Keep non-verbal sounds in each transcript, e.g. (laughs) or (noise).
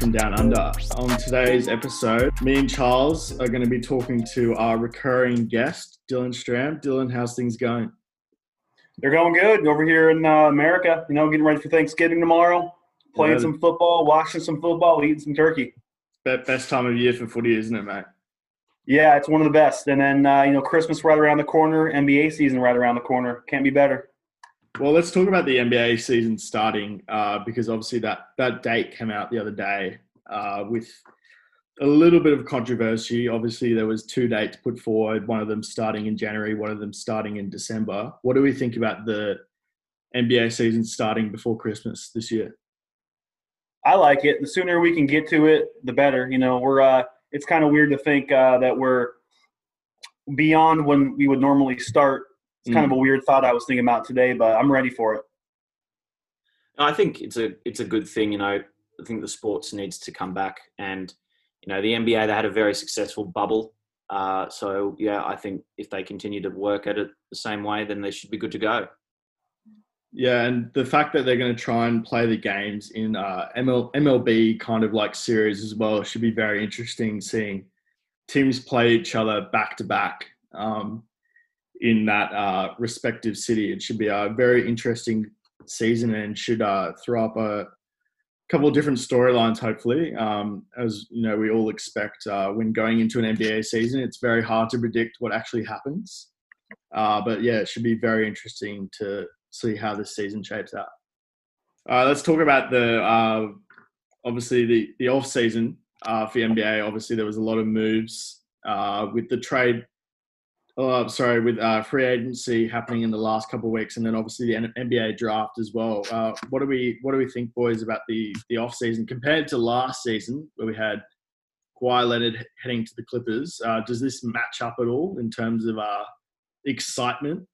from Down Under. On today's episode, me and Charles are going to be talking to our recurring guest, Dylan Stram. Dylan, how's things going? They're going good over here in uh, America. You know, getting ready for Thanksgiving tomorrow, playing Yeah. some football, watching some football, eating some turkey. Best time of year for footy, isn't it, mate? Yeah, it's one of the best. And then uh, you know, Christmas right around the corner, NBA season right around the corner. Can't be better. Well, let's talk about the NBA season starting uh, because obviously that, that date came out the other day uh, with a little bit of controversy. Obviously, there was two dates put forward. One of them starting in January, one of them starting in December. What do we think about the NBA season starting before Christmas this year? I like it. The sooner we can get to it, the better. You know, we're. Uh, it's kind of weird to think uh, that we're beyond when we would normally start. It's kind of a weird thought I was thinking about today, but I'm ready for it. I think it's a it's a good thing. You know, I think the sports needs to come back, and you know, the NBA they had a very successful bubble. Uh, so yeah, I think if they continue to work at it the same way, then they should be good to go. Yeah, and the fact that they're going to try and play the games in uh, ML, MLB kind of like series as well should be very interesting. Seeing teams play each other back to back um, in that uh, respective city, it should be a very interesting season and should uh, throw up a couple of different storylines. Hopefully, um, as you know, we all expect uh, when going into an NBA season, it's very hard to predict what actually happens. Uh, but yeah, it should be very interesting to see how this season shapes out. Uh, let's talk about the uh, obviously the the off season for NBA. Obviously, there was a lot of moves with the trade. Oh, sorry, with uh, free agency happening in the last couple of weeks, and then obviously the NBA draft as well. Uh, what do we what do we think, boys, about the the off season compared to last season where we had Kawhi Leonard heading to the Clippers? Uh, does this match up at all in terms of uh, excitement?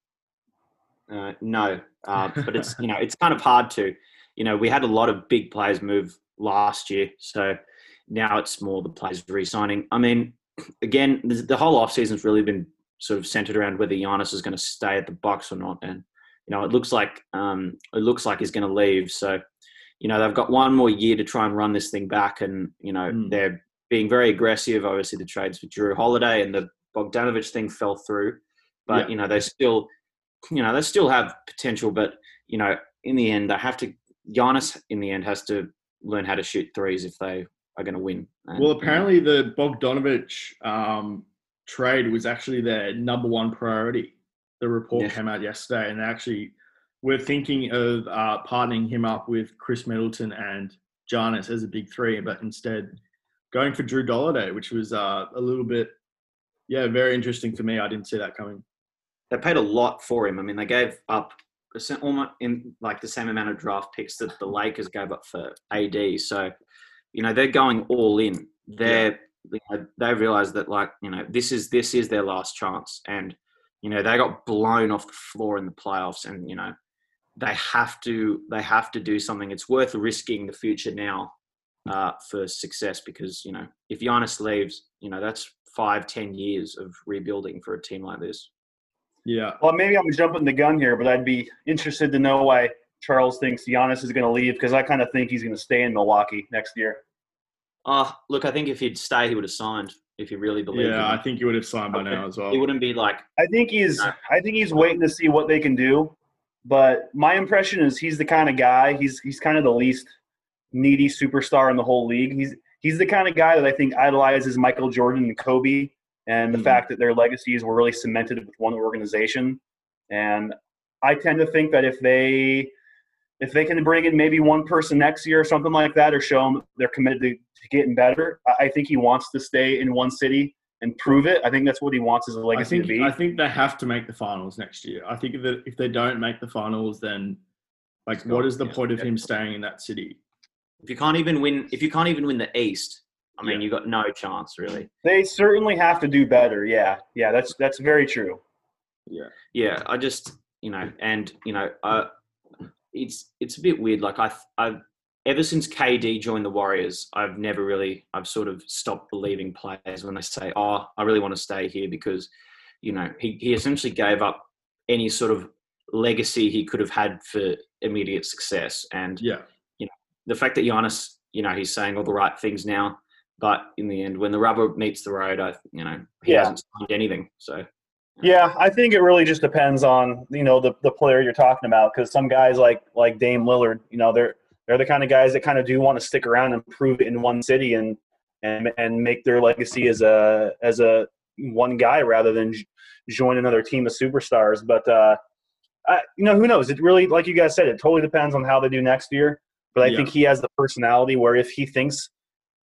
Uh, no, uh, but it's (laughs) you know it's kind of hard to, you know, we had a lot of big players move last year, so now it's more the players re-signing. I mean, (clears throat) again, the, the whole off season's really been sort of centered around whether Giannis is going to stay at the Bucks or not, and you know it looks like um, it looks like he's going to leave. So, you know, they've got one more year to try and run this thing back, and you know Mm. they're being very aggressive. Obviously, the trades for Jrue Holiday and the Bogdanovich thing fell through, but Yeah. you know they still you know, they still have potential, but you know, in the end, they have to. Giannis, in the end, has to learn how to shoot threes if they are going to win. And, Well, you know, apparently the Bogdanovich um, trade was actually their number one priority. The report Yeah. came out yesterday, and actually, we're thinking of uh, partnering him up with Khris Middleton and Giannis as a big three, but instead going for Jrue Holiday, which was uh, a little bit, yeah, very interesting for me. I didn't see that coming. they paid a lot for him. I mean, they gave up almost in like the same amount of draft picks that the Lakers gave up for AD. So, you know, they're going all in. They're know, they realize that like you know this is this is their last chance, and you know they got blown off the floor in the playoffs, and you know they have to they have to do something. It's worth risking the future now uh, for success because you know if Giannis leaves, you know that's five ten years of rebuilding for a team like this. Yeah, Well, maybe I'm jumping the gun here, but I'd be interested to know why Charles thinks Giannis is going to leave because I kind of think he's going to stay in Milwaukee next year. Oh, look, I think if he'd stay, he would have signed. If he really believed. yeah, I think he would have signed by now as well. He wouldn't be like, I think he's No. I think he's waiting to see what they can do. But my impression is he's the kind of guy. He's he's kind of the least needy superstar in the whole league. He's he's the kind of guy that I think idolizes Michael Jordan and Kobe, and the Mhm. fact that their legacies were really cemented with one organization. And I tend to think that if they if they can bring in maybe one person next year or something like that, or show them they're committed to, to getting better, I- I think he wants to stay in one city and prove it. I think that's what he wants his I legacy think to be. I think they have to make the finals next year. I think that if they don't make the finals, then like, It's what not- is the yeah, point of yeah. him staying in that city? if you can't even win, if you can't even win the East, I mean, Yeah. you got no chance really. They certainly have to do better. Yeah, yeah, that's that's very true. Yeah, yeah. I just, you know, and you know, uh, it's it's a bit weird. Like I, I've ever since KD joined the Warriors, I've never really, I've sort of stopped believing players when they say, "Oh, I really want to stay here," because, you know, he he essentially gave up any sort of legacy he could have had for immediate success, and Yeah, you know the fact that Giannis you know he's saying all the right things now. But in the end, when the rubber meets the road, I you know he yeah. hasn't signed anything. So yeah, I think it really just depends on you know the, the player you're talking about because some guys like like Dame Lillard, you know they're they're the kind of guys that kind of do want to stick around and prove it in one city and and and make their legacy as a as a one guy rather than join another team of superstars. But uh, I, you know who knows? It really, like you guys said, it totally depends on how they do next year. But I yeah. think he has the personality where if he thinks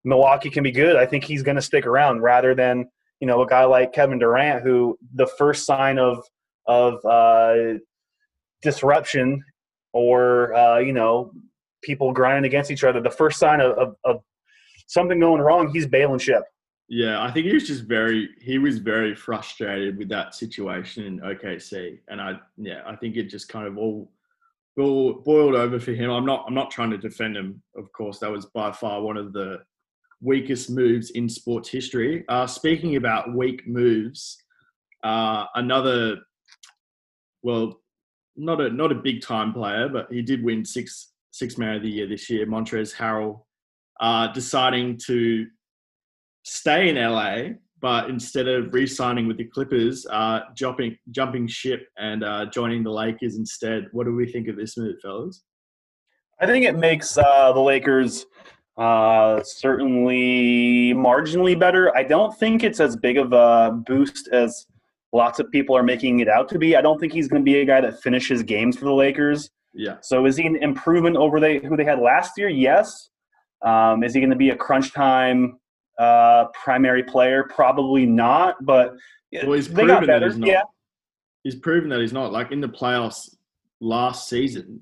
Milwaukee can be good, I think he's going to stick around rather than you know a guy like Kevin Durant, who the first sign of of uh, disruption or uh, you know people grinding against each other, the first sign of, of, of something going wrong, he's bailing ship. Yeah, I think he was just very he was very frustrated with that situation in OKC, and I yeah I think it just kind of all boiled over for him. I'm not I'm not trying to defend him, of course. That was by far one of the weakest moves in sports history. Uh, speaking about weak moves, uh, another, well, not a not a big time player, but he did win six six man of the year this year. Montrezl Harrell uh, deciding to stay in LA, but instead of re-signing with the Clippers, uh, jumping jumping ship and uh, joining the Lakers instead. What do we think of this move, fellas? I think it makes uh, the Lakers uh, certainly marginally better. I don't think it's as big of a boost as lots of people are making it out to be. I don't think he's going to be a guy that finishes games for the Lakers. Yeah. So is he an improvement over they who they had last year? Yes. Um, is he going to be a crunch time uh, primary player? Probably not. But well, he's proven that he's not. Yeah. He's proven that he's not. Like in the playoffs last season,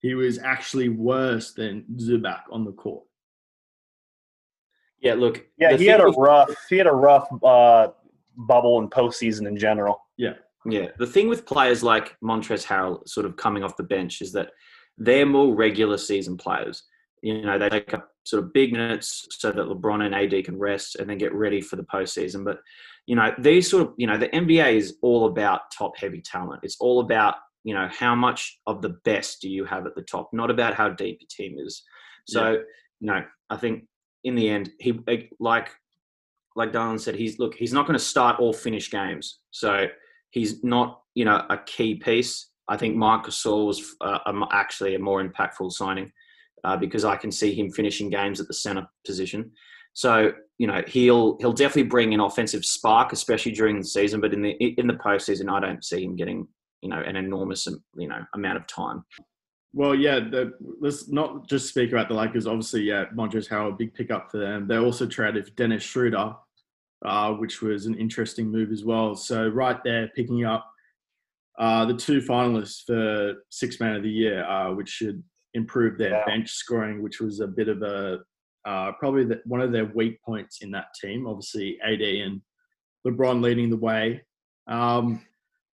he was actually worse than Zubac on the court. Yeah, look. Yeah, he had a rough. He had a rough uh, bubble and postseason in general. Yeah, yeah. The thing with players like Montrezl Harrell, sort of coming off the bench, is that they're more regular season players. You know, they take up sort of big minutes so that LeBron and AD can rest and then get ready for the postseason. But you know, these sort of you know, the NBA is all about top heavy talent. It's all about you know how much of the best do you have at the top, not about how deep your team is. So yeah. you know, I think in the end, he like like Darlan said, he's look, he's not going to start or finish games, so he's not you know a key piece. I think Marc Gasol was uh, actually a more impactful signing uh, because I can see him finishing games at the center position. So you know he'll he'll definitely bring an offensive spark, especially during the season. But in the in the postseason, I don't see him getting you know an enormous you know amount of time. Well, yeah, the, let's not just speak about the Lakers. Obviously, yeah, Montrezl Harrell, a big pickup for them. They also traded Dennis Schroeder, uh, which was an interesting move as well. So right there, picking up uh, the two finalists for Six Man of the Year, uh, which should improve their bench scoring, which was a bit of a uh, probably the, one of their weak points in that team. Obviously, AD and LeBron leading the way. Um,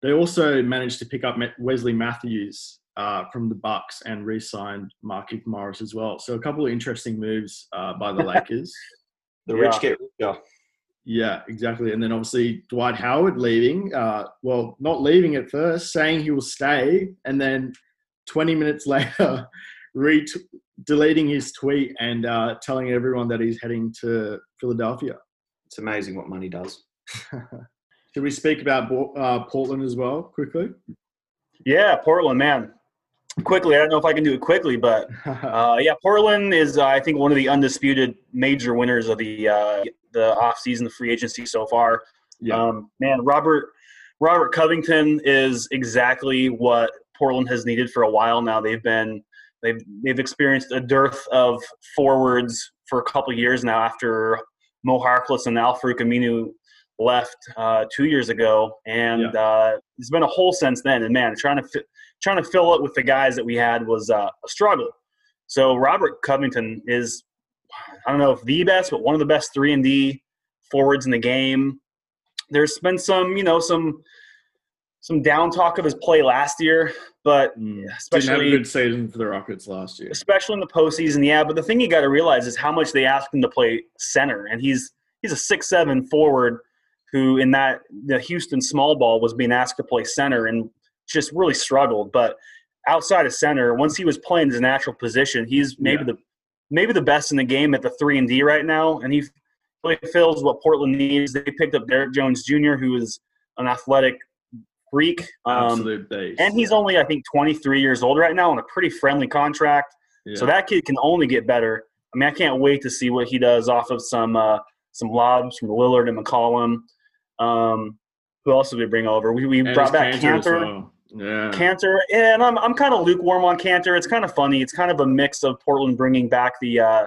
they also managed to pick up Wesley Matthews uh, from the Bucks and re-signed Markieff Morris as well. So a couple of interesting moves uh, by the (laughs) Lakers. the rich get richer. Yeah, exactly. And then obviously Dwight Howard leaving. Uh, well, not leaving at first, saying he will stay, and then 20 minutes (laughs) later, re- deleting his tweet and uh, telling everyone that he's heading to Philadelphia. It's amazing what money does. (laughs) Should we speak about uh, Portland as well quickly? Yeah, Portland, man quickly. I don't know if I can do it quickly, but (laughs) uh, yeah, Portland is uh, I think one of the undisputed major winners of the uh, the off season, the free agency so far. Yeah. Um, man, Robert Robert Covington is exactly what Portland has needed for a while now. They've been they've they've experienced a dearth of forwards for a couple years now after Mo Harkless and Al-Farouq Aminu left uh, two years ago, and yeah. uh, it's been a hole since then. And man, trying to fi- trying to fill it with the guys that we had was uh, a struggle. So Robert Covington is, I don't know if the best, but one of the best three and D forwards in the game. There's been some, you know, some some down talk of his play last year, but mm. especially a good season for the Rockets last year, especially in the postseason. Yeah, but the thing you got to realize is how much they asked him to play center, and he's he's a six seven forward who in that the Houston small ball was being asked to play center and just really struggled. But outside of center, once he was playing his natural position, he's maybe yeah. the maybe the best in the game at the three and D right now, and he really fills what Portland needs. They picked up Derrick Jones Jr., who is an athletic freak, um, and he's only I think 23 years old right now on a pretty friendly contract. Yeah. So that kid can only get better. I mean, I can't wait to see what he does off of some uh, some lobs from Lillard and McCollum. Um, who else did we bring over? We, we And brought back Kanter. Yeah. Kanter, and I'm I'm kind of lukewarm on Kanter. It's kind of funny. It's kind of a mix of Portland bringing back the uh,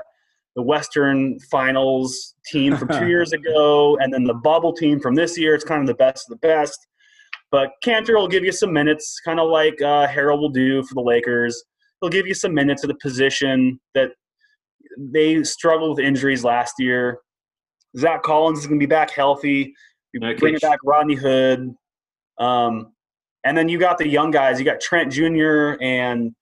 the Western Finals team from two (laughs) years ago, and then the bubble team from this year. It's kind of the best of the best. But Kanter will give you some minutes, kind of like uh, Harrell will do for the Lakers. He'll give you some minutes at a position that they struggled with injuries last year. Zach Collins is going to be back healthy. You bring back Rodney Hood. Um, and then you got the young guys. You got Trent Jr. and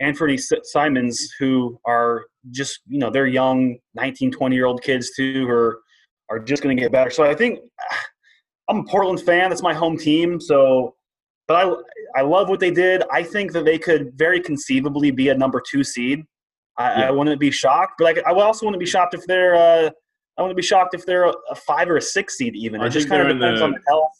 Anthony Simons, who are just, you know, they're young 19, 20 year old kids too, who are, are just going to get better. So I think (sighs) I'm a Portland fan. That's my home team. So, but I, I love what they did. I think that they could very conceivably be a number two seed. I, Yeah. I wouldn't be shocked, but I, I also wouldn't be shocked if they're, uh, I wouldn't be shocked if they're a, five or a six seed even. I It just kind of depends the- on the health.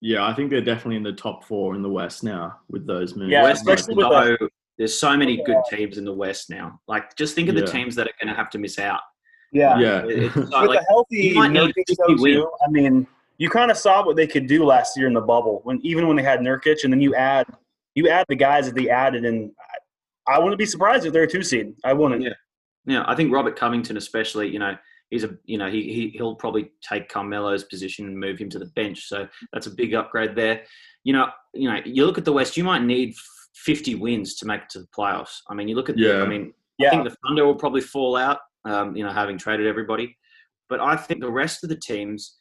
Yeah, I think they're definitely in the top four in the West now with those moves. Yeah, West especially is with so, there's so many good teams in the West now. Like, just think of the teams that are going to have to miss out. Yeah. yeah. It- It's (laughs) With like, a healthy you Nurkic 50 though, too, I mean, you kind of saw what they could do last year in the bubble when even when they had Nurkic, and then you add you add the guys that they added, and I, I wouldn't be surprised if they're a two seed. I wouldn't. Yeah. Yeah, I think Robert Covington, especially, you know, he's a, you know, he, he he'll probably take Carmelo's position and move him to the bench. So that's a big upgrade there. You know, you know, you look at the West, you might need 50 wins to make it to the playoffs. I mean, you look at, the, I mean, yeah. I think the Thunder will probably fall out, um, you know, having traded everybody. But I think the rest of the teams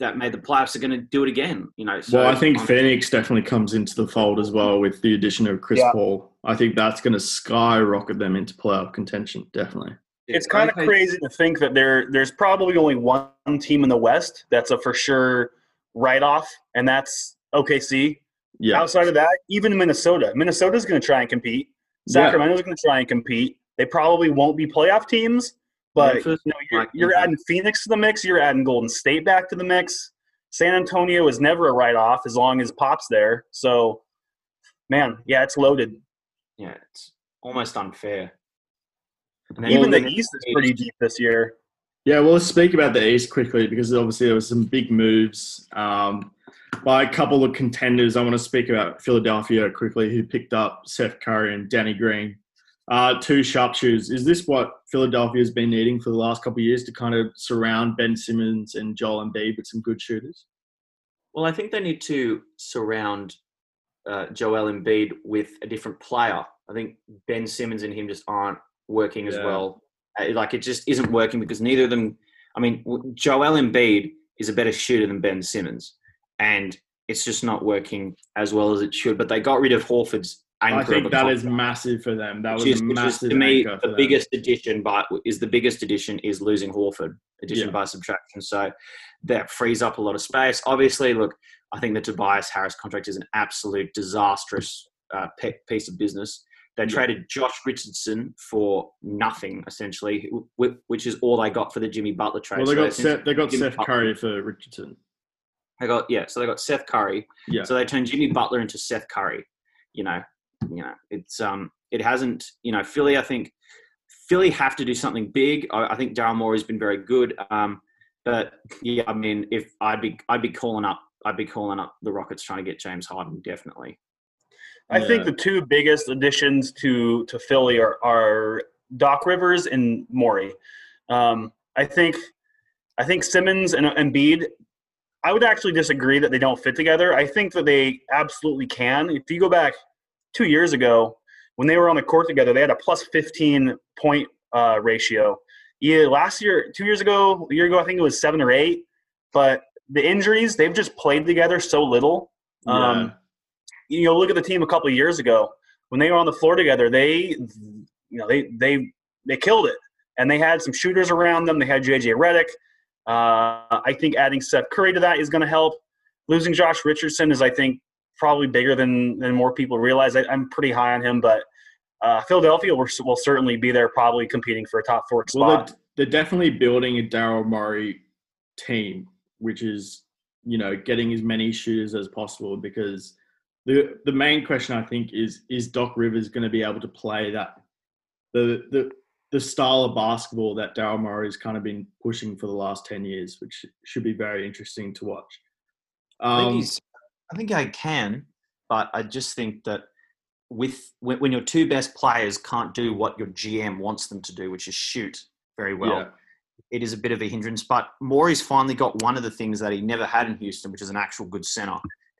that made the playoffs are going to do it again. You know, so well, I think I'm- Phoenix definitely comes into the fold as well with the addition of Chris Yeah. Paul. I think that's going to skyrocket them into playoff contention. Definitely. It's kind of crazy to think that there there's probably only one team in the West that's a for sure write off, and that's OKC. Yeah. Outside of that, even Minnesota, Minnesota's going to try and compete. Yeah. Sacramento's going to try and compete. They probably won't be playoff teams, but you know, you're, you're adding Phoenix to the mix. You're adding Golden State back to the mix. San Antonio is never a write off as long as Pop's there. So, man, yeah, it's loaded. Yeah, it's almost unfair. And Even the East is pretty deep this year. Yeah, well, let's speak about the East quickly because obviously there was some big moves um, by a couple of contenders. I want to speak about Philadelphia quickly, who picked up Seth Curry and Danny Green, uh, two sharpshooters. Is this what Philadelphia has been needing for the last couple of years to kind of surround Ben Simmons and Joel Embiid with some good shooters? Well, I think they need to surround uh, Joel Embiid with a different player. I think Ben Simmons and him just aren't working as Yeah. well. Uh, Like it just isn't working because neither of them. I mean, Joel Embiid is a better shooter than Ben Simmons, and it's just not working as well as it should. But they got rid of Horford's anchor. I think that is massive for them. That was is, massive to me the them. biggest addition. But is the biggest addition is losing Horford. Addition Yeah. by subtraction. So that frees up a lot of space. Obviously, look, I think the Tobias Harris contract is an absolute disastrous uh, pe- piece of business. They Yeah. traded Josh Richardson for nothing, essentially, which is all they got for the Jimmy Butler trade. Well, they got essentially Seth, they got Jimmy Seth Butler- Curry for Richardson. They got yeah, so they got Seth Curry. Yeah. So they turned Jimmy Butler into Seth Curry. You know, you know, it's um, it hasn't. You know, Philly. I think Philly have to do something big. I, I think Daryl Morey has been very good. Um, but yeah, I mean, if I'd be, I'd be calling up, I'd be calling up the Rockets trying to get James Harden definitely. I think the two biggest additions to to Philly are, are Doc Rivers and Morey. Um, I think I think Simmons and Embiid. I would actually disagree that they don't fit together. I think that they absolutely can. If you go back two years ago when they were on the court together, they had a plus fifteen point uh, ratio. Yeah, last year, two years ago, a year ago, I think it was seven or eight. But the injuries, they've just played together so little. Um, you know, look at the team a couple of years ago when they were on the floor together. They, you know, they they they killed it, and they had some shooters around them. They had JJ Redick. Uh, I think adding Seth Curry to that is going to help. Losing Josh Richardson is, I think, probably bigger than than more people realize. I, I'm pretty high on him, but uh, Philadelphia will, will certainly be there, probably competing for a top four spot. Well, they're, they're definitely building a Daryl Morey team, which is you know getting as many shooters as possible because the the main question I think is is Doc Rivers going to be able to play that the the the style of basketball that Daryl Morey has kind of been pushing for the last ten years, which should be very interesting to watch. I think Um, he's. I think I can, but I just think that with when, when your two best players can't do what your GM wants them to do, which is shoot very well, yeah, it is a bit of a hindrance. But Morey's finally got one of the things that he never had in Houston, which is an actual good center,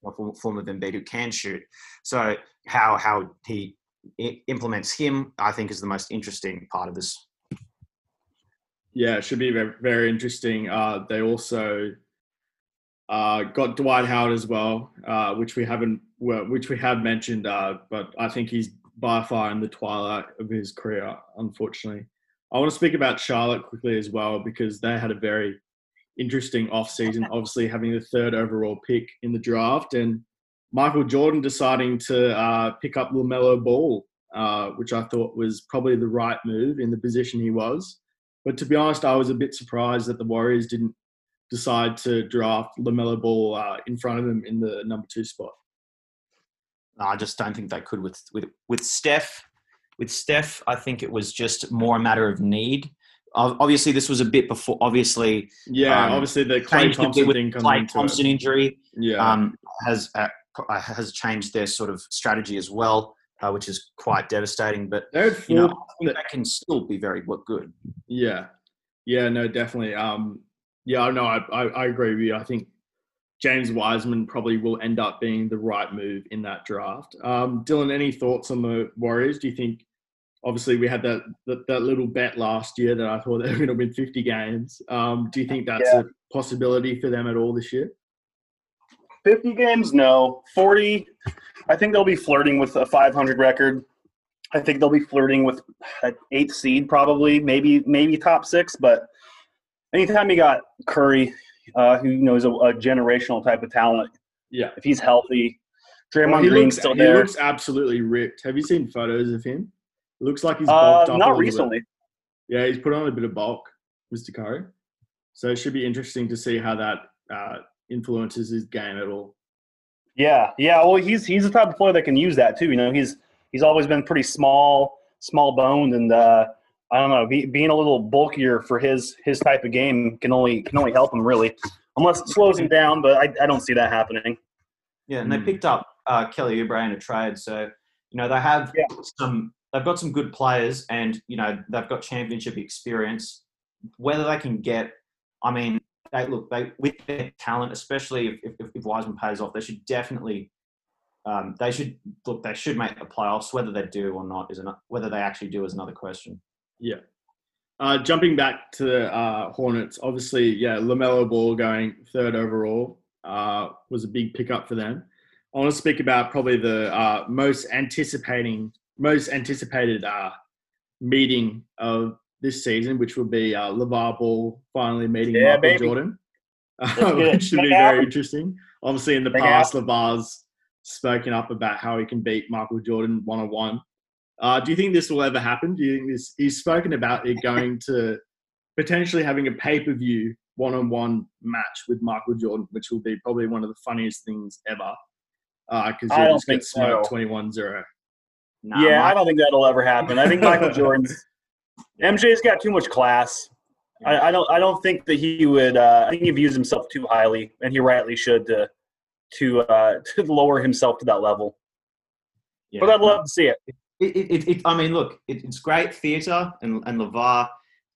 a form- form of Embiid who can shoot. So how how he implements him, I think, is the most interesting part of this. yeah, it should be very, very interesting. Uh, they also uh, got Dwight Howard as well, uh, which we haven't, which we have mentioned, uh, but I think he's by far in the twilight of his career, unfortunately. I want to speak about Charlotte quickly as well because they had a very interesting offseason, obviously having the third overall pick in the draft and Michael Jordan deciding to uh, pick up LaMelo Ball, uh, which I thought was probably the right move in the position he was. But to be honest, I was a bit surprised that the Warriors didn't decide to draft LaMelo Ball uh, in front of him in the number two spot. I just don't think they could with with with Steph. With Steph, I think it was just more a matter of need. Ob- Obviously, this was a bit before. Obviously, Yeah, Um, obviously the Klay changed a bit Thompson thing Klay Thompson it. injury Yeah, um, has uh, uh, has changed their sort of strategy as well, uh, which is quite devastating. But you know, I think that can still be very good. Yeah, yeah, no, definitely. Um, yeah, no, I, I, I agree with you. I think James Wiseman probably will end up being the right move in that draft. Um, Dylan, any thoughts on the Warriors? Do you think? Obviously, we had that, that that little bet last year that I thought they were going to win 50 games. Um, do you think that's Yeah. a possibility for them at all this year? 50 games, no. 40, I think they'll be flirting with a 500 record. I think they'll be flirting with an eighth seed, probably, maybe maybe top six. But anytime you got Curry, uh, who you know is a, a generational type of talent, Yeah, if he's healthy, Draymond Well, he Green's looks still he looks absolutely ripped. Have you seen photos of him? Looks like he's Uh, bulked up a not little bit. recently. Yeah, he's put on a bit of bulk, Mr. Curry. So it should be interesting to see how that uh, influences his game at all. Yeah, yeah. Well, he's he's the type of player that can use that too. You know, he's he's always been pretty small, small boned, and uh, I don't know, be, being a little bulkier for his his type of game can only can only help him really, unless it slows him down. But I, I don't see that happening. Yeah, and they Mm. picked up uh, Kelly Oubre in a trade, so you know they have Yeah. some. They've got some good players, and you know they've got championship experience. Whether they can get, I mean, they look they with their talent, especially if, if, if Wiseman pays off, they should definitely. Um, they should look. They should make the playoffs. Whether they do or not is another. Whether they actually do is another question. Yeah, uh, jumping back to the uh, Hornets, obviously, yeah, LaMelo Ball going third overall uh, was a big pickup for them. I want to speak about probably the uh, most anticipating, most anticipated uh, meeting of this season, which will be uh, LeVar Ball finally meeting Yeah, Michael baby. Jordan, (laughs) which should be very interesting. Obviously, in the past, LeVar's spoken up about how he can beat Michael Jordan one on one. Uh, do you think this will ever happen? Do you think this? He's spoken about it going to potentially having a pay per view one on one match with Michael Jordan, which will be probably one of the funniest things ever. Because I he'll just get smoked 21 0. Nah, yeah, I don't think that'll ever happen. I think Michael (laughs) Jordan's MJ's got too much class. I, I don't. I don't think that he would. Uh, I think he views himself too highly, and he rightly should to to uh, (laughs) to lower himself to that level. yeah, But I'd love to see it. It, it, it, it, I mean, look, it, it's great theatre, and, and LeVar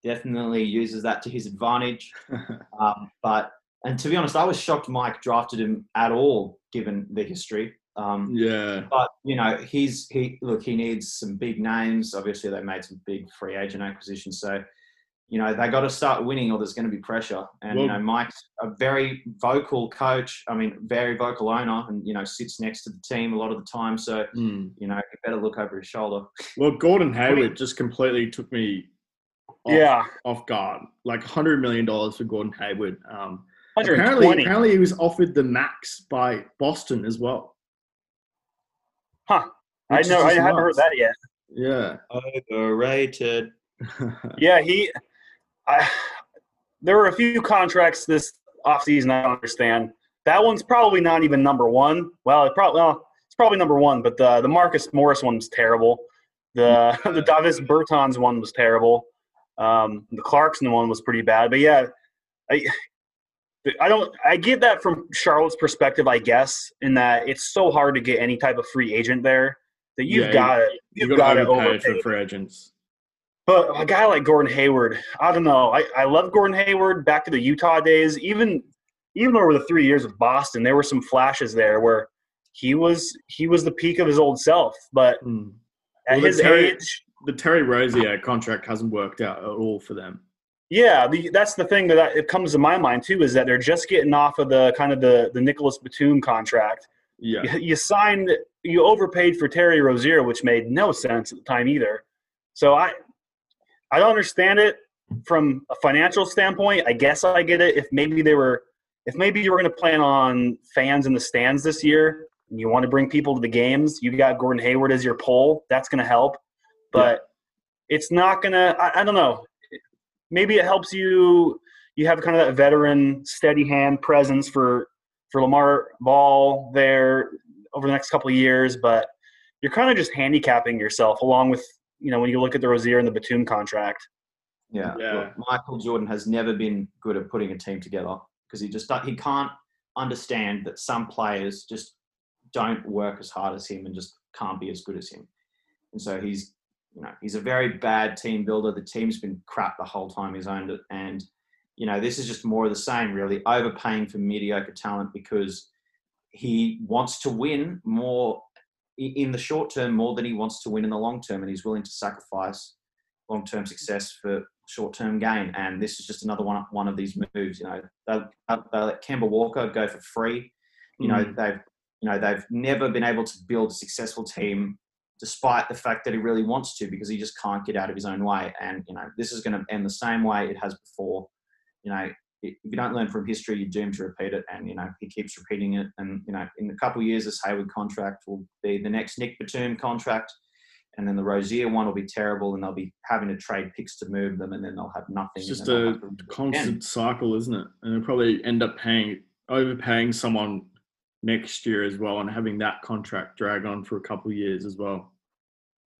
definitely uses that to his advantage. (laughs) Um, but and to be honest, I was shocked Mike drafted him at all, given the history. Um, yeah. but you know, he's he look, he needs some big names. Obviously, they made some big free agent acquisitions, so you know they got to start winning, or there's going to be pressure. And you know, Mike's a very vocal coach. I mean, very vocal owner, and you know, sits next to the team a lot of the time. So Mm. you know, he better look over his shoulder. Well, Gordon (laughs) Hayward just completely took me off, Yeah, off guard. Like $100 million for Gordon Hayward. Um, apparently, apparently, he was offered the max by Boston as well. Huh. I which is know. I just haven't heard that yet. Yeah. Overrated. (laughs) Yeah, he. I, there were a few contracts this offseason I don't understand. That one's probably not even number one. Well, it probably well, it's probably number one, but the the Marcus Morris one was terrible. The (laughs) the Davis Bertans one was terrible. Um, the Clarkson one was pretty bad. But yeah, I I don't I get that from Charlotte's perspective, I guess, in that it's so hard to get any type of free agent there that you've Yeah, got to You you've got to overpay for agents. But a guy like Gordon Hayward, I don't know. I, I love Gordon Hayward back to the Utah days. Even even over the three years of Boston, there were some flashes there where he was he was the peak of his old self. But Hmm. at Well, his Terry- age, The Terry Rozier contract hasn't worked out at all for them. Yeah, the, that's the thing that I, it comes to my mind too is that they're just getting off of the kind of the the Nicholas Batum contract. Yeah. You, you signed, you overpaid for Terry Rozier, which made no sense at the time either. So I, I don't understand it from a financial standpoint. I guess I get it. If maybe they were, if maybe you were going to plan on fans in the stands this year, and you want to bring people to the games, you got Gordon Hayward as your poll. That's going to help, but it's not going to. I don't know. Maybe it helps you. You have kind of that veteran, steady hand presence for for LaMelo Ball there over the next couple of years, but you're kind of just handicapping yourself along with you know when you look at the Rozier and the Batum contract. Yeah. Yeah. Look, Michael Jordan has never been good at putting a team together because he just he can't understand that some players just don't work as hard as him and just can't be as good as him. And so he's you know he's a very bad team builder. The team's been crap the whole time he's owned it, and you know this is just more of the same. Really overpaying for mediocre talent because he wants to win more in the short term more than he wants to win in the long term, and he's willing to sacrifice long-term success for short-term gain. And this is just another one one of these moves. You know, they they let Kemba Walker go for free. You know, mm. they've you know they've never been able to build a successful team despite the fact that he really wants to because he just can't get out of his own way. And you know, this is going to end the same way it has before. You know, if you don't learn from history, you're doomed to repeat it. And you know, he keeps repeating it. And you know, in a couple of years, this Hayward contract will be the next Nick Batum contract and then the Rozier one will be terrible, and they'll be having to trade picks to move them, and then they'll have nothing. It's just a have to rebuild constant cycle, isn't it? And they'll probably end up paying overpaying someone next year as well, and having that contract drag on for a couple of years as well.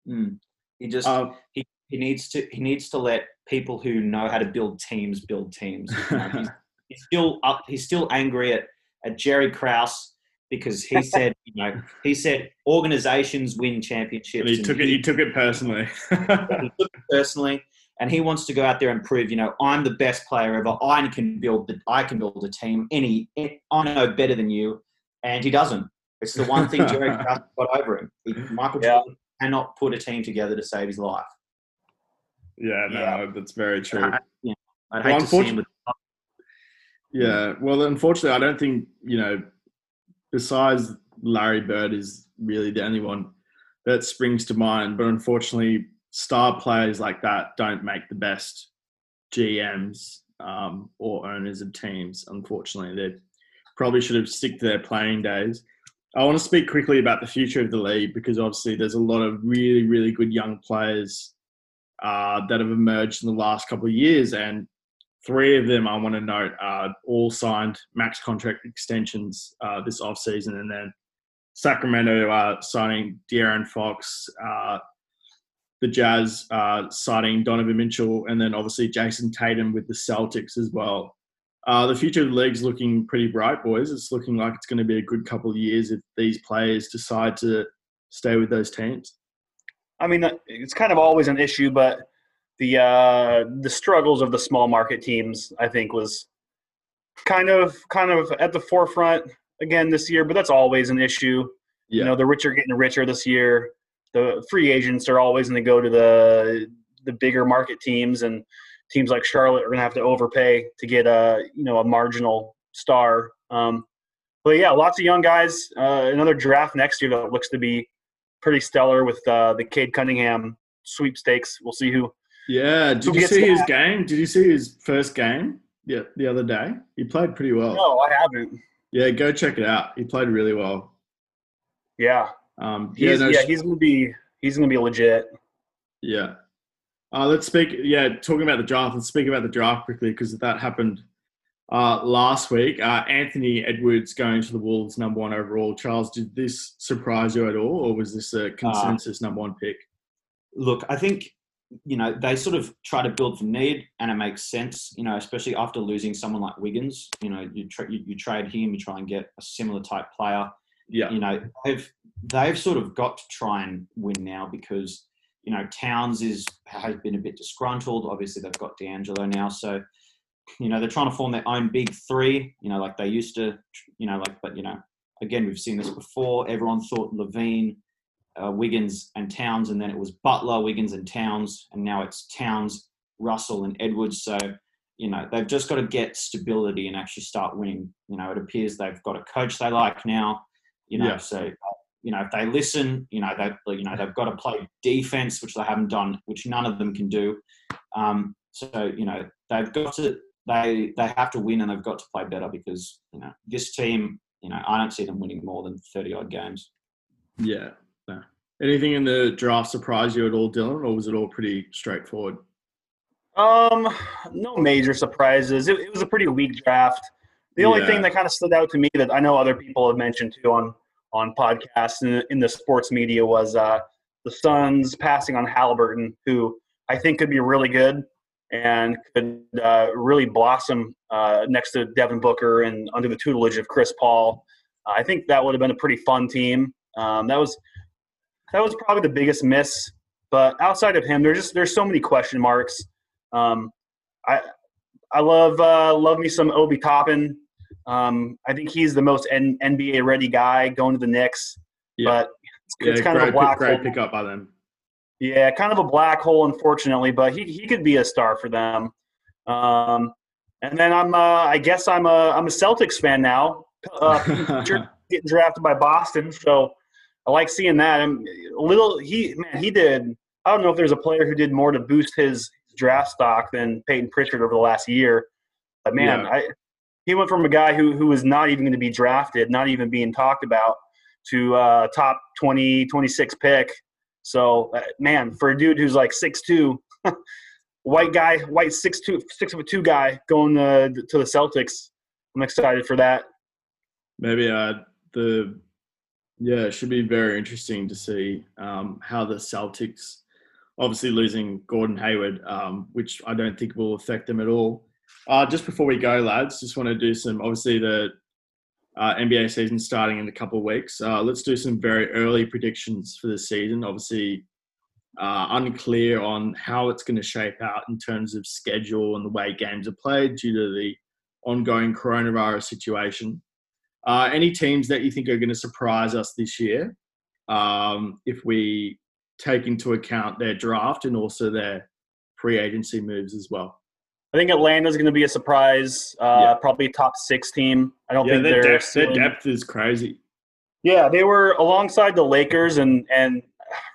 Mm. He just Uh, he, he needs to he needs to let people who know how to build teams build teams. You (laughs) know, he's, he's still up. He's still angry at at Jerry Krause because he (laughs) said you know he said organizations win championships. and he and took it. He took it personally. (laughs) he took it personally, and he wants to go out there and prove, you know, I'm the best player ever. I can build the, I can build a team. Any, I know better than you, and he doesn't. It's the one thing Jerry Krause got over him. He, Michael Yeah. Jordan cannot put a team together to save his life. yeah, no, Yeah. that's very true. I, yeah, I'd Well, hate to see him with. Yeah. Well, unfortunately, I don't think you know. Besides Larry Bird is really the only one that springs to mind. But unfortunately, star players like that don't make the best GMs um, or owners of teams. Unfortunately, they probably should have stick to their playing days. I want to speak quickly about the future of the league because obviously there's a lot of really, really good young players uh, that have emerged in the last couple of years, and three of them I want to note are all signed max contract extensions uh, this offseason. And then Sacramento uh, signing De'Aaron Fox, uh, the Jazz uh, signing Donovan Mitchell, and then obviously Jayson Tatum with the Celtics as well. Uh, the future of the league's looking pretty bright, boys. It's looking like it's going to be a good couple of years if these players decide to stay with those teams. I mean, it's kind of always an issue, but the uh, the struggles of the small market teams, I think, was kind of kind of at the forefront again this year. But that's always an issue. Yeah. You know, the rich are getting richer this year. The free agents are always going to go to the the bigger market teams, and teams like Charlotte are going to have to overpay to get a you know a marginal star. Um, but yeah, lots of young guys. Uh, another draft next year that looks to be pretty stellar with uh, the Cade Cunningham sweepstakes. We'll see who. Yeah. Did Who you see his game? Did you see his first game? Yeah, the other day. He played pretty well. No, I haven't. Yeah, go check it out. He played really well. Yeah, Um, yeah, he's, no, yeah, he's gonna be he's gonna be legit. Yeah. Uh, let's speak. Yeah, talking about the draft. Let's speak about the draft quickly because that happened uh, last week. Uh, Anthony Edwards going to the Wolves, number one overall. Charles, did this surprise you at all, or was this a consensus number one pick? Look, I think you know they sort of try to build from need, and it makes sense. You know, especially after losing someone like Wiggins. You know, you, tra- you, you trade him, you try and get a similar type player. Yeah. You know, they've they've sort of got to try and win now because you know Towns is has been a bit disgruntled. Obviously, they've got D'Angelo now, so you know they're trying to form their own big three. You know, like they used to. You know, like but you know, again we've seen this before. Everyone thought LaVine, uh, Wiggins, and Towns, and then it was Butler, Wiggins, and Towns, and now it's Towns, Russell, and Edwards. So you know they've just got to get stability and actually start winning. You know, it appears they've got a coach they like now. You know, Yeah. so you know if they listen, you know they you know they've got to play defense, which they haven't done, which none of them can do. Um, so you know they've got to they they have to win and they've got to play better because you know this team. You know, I don't see them winning more than thirty odd games. Yeah. No. Anything in the draft surprise you at all, Dylan, or was it all pretty straightforward? Um, no major surprises. It, it was a pretty weak draft. The only Yeah. thing that kind of stood out to me that I know other people have mentioned too on on podcasts and in the sports media was uh, the Suns passing on Halliburton, who I think could be really good and could uh, really blossom uh, next to Devin Booker and under the tutelage of Chris Paul. I think that would have been a pretty fun team. Um, that was that was probably the biggest miss. But outside of him, there's just there's so many question marks. Um, I I love uh, love me some Obi Toppin. Um, I think he's the most N- NBA ready guy going to the Knicks. Yeah. But it's, Yeah, it's kind great, of a black pick, great hole. pickup by them. Yeah, kind of a black hole, unfortunately. But he he could be a star for them. Um, and then I'm uh, I guess I'm a I'm a Celtics fan now. Uh, (laughs) getting drafted by Boston, so I like seeing that. I'm a little he man he did. I don't know if there's a player who did more to boost his draft stock than Payton Pritchard over the last year. But man, Yeah. I he went from a guy who who was not even going to be drafted, not even being talked about, to uh, top 20, 26 pick. So uh, man, for a dude who's like six two, (laughs) white guy, white six two, six foot two guy going uh, to the Celtics, I'm excited for that. Maybe uh, the yeah, it should be very interesting to see um, how the Celtics, obviously losing Gordon Hayward, um, which I don't think will affect them at all. Uh, just before we go, lads, just want to do some. Obviously, the uh, NBA season starting in a couple of weeks. Uh, let's do some very early predictions for the season. Obviously, uh, unclear on how it's going to shape out in terms of schedule and the way games are played due to the ongoing coronavirus situation. Uh, any teams that you think are going to surprise us this year, um, if we take into account their draft and also their free agency moves as well? I think Atlanta's going to be a surprise. Uh, Yeah. Probably top six team. I don't Yeah, think their they're depth, their depth is crazy. Yeah, they were alongside the Lakers and and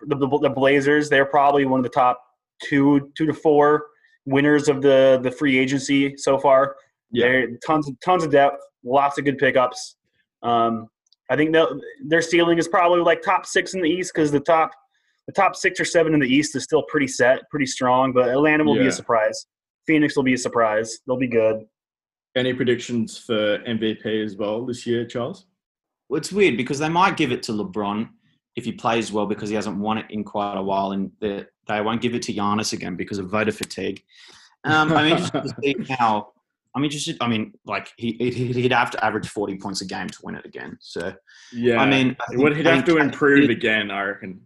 the, the, the Blazers. They're probably one of the top two two to four winners of the the free agency so far. Yeah. They're tons tons of depth, lots of good pickups. Um, I think their ceiling is probably like top six in the East because the top the top six or seven in the East is still pretty set, pretty strong. But Atlanta will be a surprise. Phoenix will be a surprise. They'll be good. Any predictions for MVP as well this year, Charles? Well, it's weird because they might give it to LeBron if he plays well because he hasn't won it in quite a while, and they they won't give it to Giannis again because of voter fatigue. Um, I'm interested to see (laughs) how. I'm interested. I mean, like he he'd he'd have to average 40 points a game to win it again. So Yeah, I mean, I it would think- he'd I have to improve KD again, I reckon.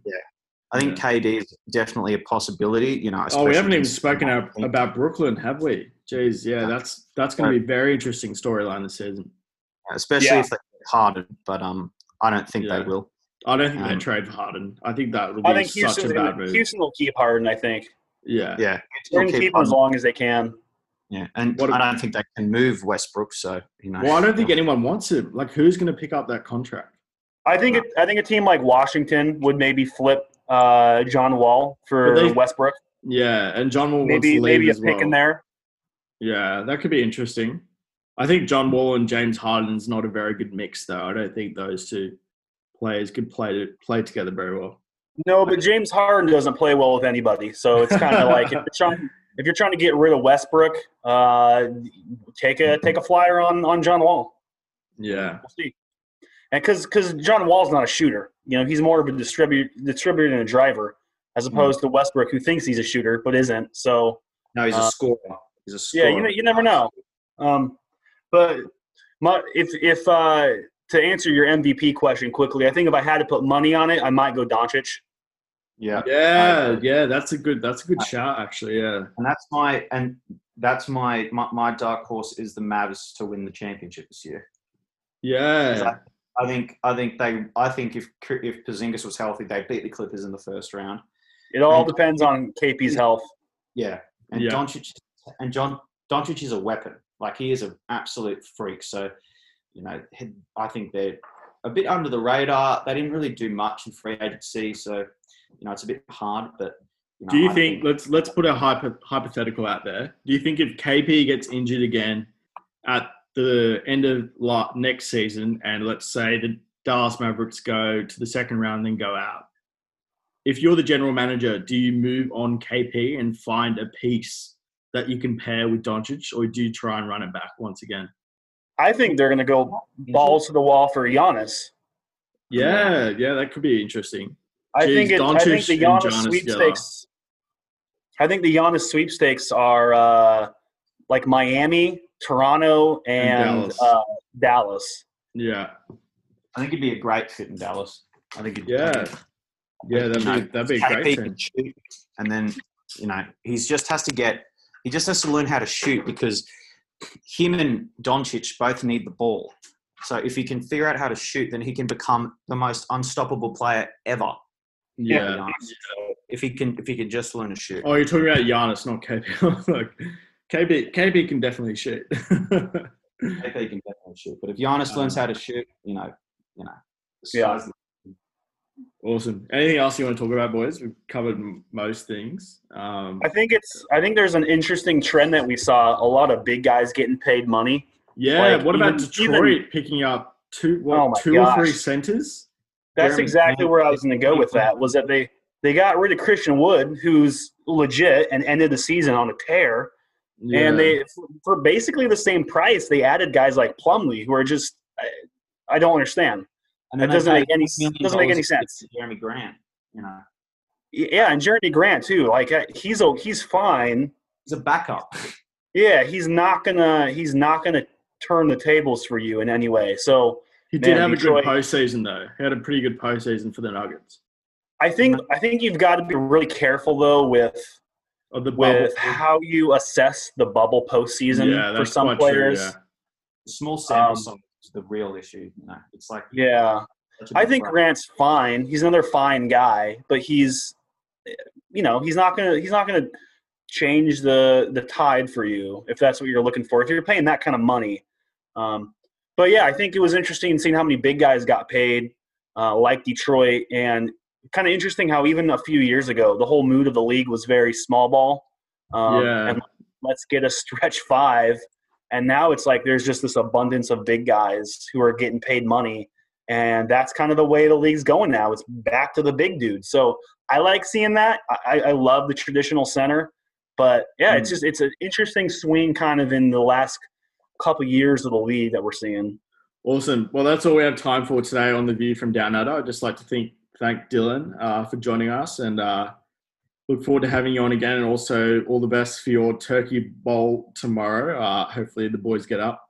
I think KD is definitely a possibility. You know, Oh, we haven't even spoken I about Brooklyn, have we? Jeez, yeah, No. that's that's going to be a very interesting storyline this season. especially Yeah. if they get Harden, but um, I don't think Yeah. they will. I don't think they Um, trade for Harden. I think that would I be think such Houston's a bad gonna, move. Houston will keep Harden. I think Yeah, Yeah, they're going to Keep keep him as long as they can. Yeah, and What a- I don't think they can move Westbrook. So you know, Well, I don't think anyone wants him. Like, who's going to pick up that contract? I think it, I think a team like Washington would maybe flip uh, John Wall for they- Westbrook. Yeah, and John Wall Maybe maybe a pick well. in there. Yeah, that could be interesting. I think John Wall and James Harden's not a very good mix, though. I don't think those two players could play to, play together very well. No, but James Harden doesn't play well with anybody, so it's kind of (laughs) like if you're trying if you're trying to get rid of Westbrook, uh, take a take a flyer on on John Wall. Yeah. We'll see. And because because John Wall's not a shooter, you know, he's more of a distributor distributor and a driver, as opposed to Westbrook, who thinks he's a shooter but isn't. So No, he's a Uh, scorer. He's a scorer. yeah, you know, you never know. Um, but my, if if uh, to answer your MVP question quickly, I think if I had to put money on it, I might go Doncic. yeah. Yeah, yeah, that's a good that's a good shout actually, yeah. and that's my and that's my, my my dark horse is the Mavs to win the championship this year. Yeah. I think I think they I think if if Porzingis was healthy, they beat the Clippers in the first round. It all And- depends on KP's health. Yeah, and Yeah. Doncic and John Doncic is a weapon. Like he is an absolute freak. So, you know, I think they're a bit under the radar. They didn't really do much in free agency, so you know it's a bit hard. But you know, Do you I think let's let's put a hypo, hypothetical out there. Do you think if KP gets injured again at the end of la- next season, and let's say the Dallas Mavericks go to the second round and then go out, if you're the general manager, do you move on KP and find a piece that you can pair with Doncic, or do you try and run it back once again? I think they're going to go balls to the wall for Giannis. Yeah, yeah, that could be interesting. I Jeez, think it, I think the and Giannis Giannis sweepstakes. I think the Giannis sweepstakes are uh, like Miami, Toronto, and, And Dallas. Uh, Dallas. Yeah, I think it'd be a great fit in Dallas. I think it'd, yeah, yeah. That'd you know, be that'd be a great can thing. shoot, and then you know he just has to get he just has to learn how to shoot because him and Doncic both need the ball. So if he can figure out how to shoot, then he can become the most unstoppable player ever. to Yeah. If he can, if he can just learn to shoot. Oh, you're talking about Giannis, not KP. (laughs) like KP, KB can definitely shoot. (laughs) KP can definitely shoot. But if Giannis learns how to shoot, you know, you know, Yeah. awesome. Anything else you want to talk about, boys? We've covered m- most things. Um, I think it's. I think there's an interesting trend that we saw. A lot of big guys getting paid money. yeah. like, what about even- Detroit picking up two, what, Oh my two or three centers? That's Jerami exactly where I was going to go with that. Was that they they got rid of Christian Wood, who's legit, and ended the season on a tear. Yeah. And they, for- basically the same price, they added guys like Plumlee, who are just, I, I don't understand. And That doesn't make any- doesn't make any sense. Jerami Grant, you know, Yeah, and Jerami Grant too. Like uh, he's a, he's fine. he's a backup. Yeah, he's not gonna he's not gonna turn the tables for you in any way. So he did have Detroit- a good postseason, though. He had a pretty good postseason for the Nuggets. I think I think you've got to be really careful though with Of the bubble. with how you assess the bubble postseason yeah, for some players. true. Yeah. Small sample Um, size is the real issue. You know, it's like Yeah. such a I big think brand. Grant's fine. He's another fine guy, but he's, you know, he's not gonna he's not gonna change the the tide for you if that's what you're looking for. If you're paying that kind of money, um, but yeah, I think it was interesting seeing how many big guys got paid, uh, like Detroit, and kind of interesting how even a few years ago the whole mood of the league was very small ball. Um, Yeah. And let's get a stretch five. And now it's like there's just this abundance of big guys who are getting paid money and that's kind of the way the league's going now. It's back to the big dude. So I like seeing that. I, I love the traditional center, but yeah, it's Mm. just it's an interesting swing kind of in the last couple years of the league that we're seeing. Awesome. Well, that's all we have time for today on the View from Down Under. I'd just like to thank, thank Dylan uh, for joining us and uh, look forward to having you on again. And also, all the best for your Turkey Bowl tomorrow. Uh, hopefully, the boys get up.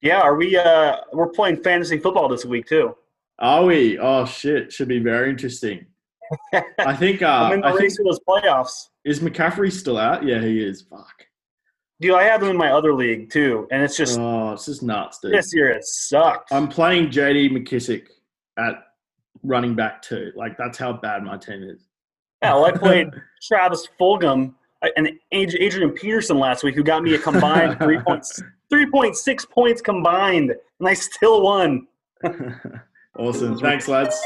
Yeah, are we? Uh, we're playing fantasy football this week too. Are we? Oh, shit. Should be very interesting. I think, uh, (laughs) I'm in the I think, race for those playoffs. is McCaffrey still out? Yeah, he is. Fuck. Dude, I have him in my other league too, and it's just Oh, it's just nuts, dude. this year it sucked. I'm playing JD McKissic at running back too. Like, that's how bad my team is. Hell, I played (laughs) Travis Fulgham uh, and Adrian Peterson last week, who got me a combined (laughs) three points, three point six points combined, and I still won. (laughs) awesome. Thanks, lads.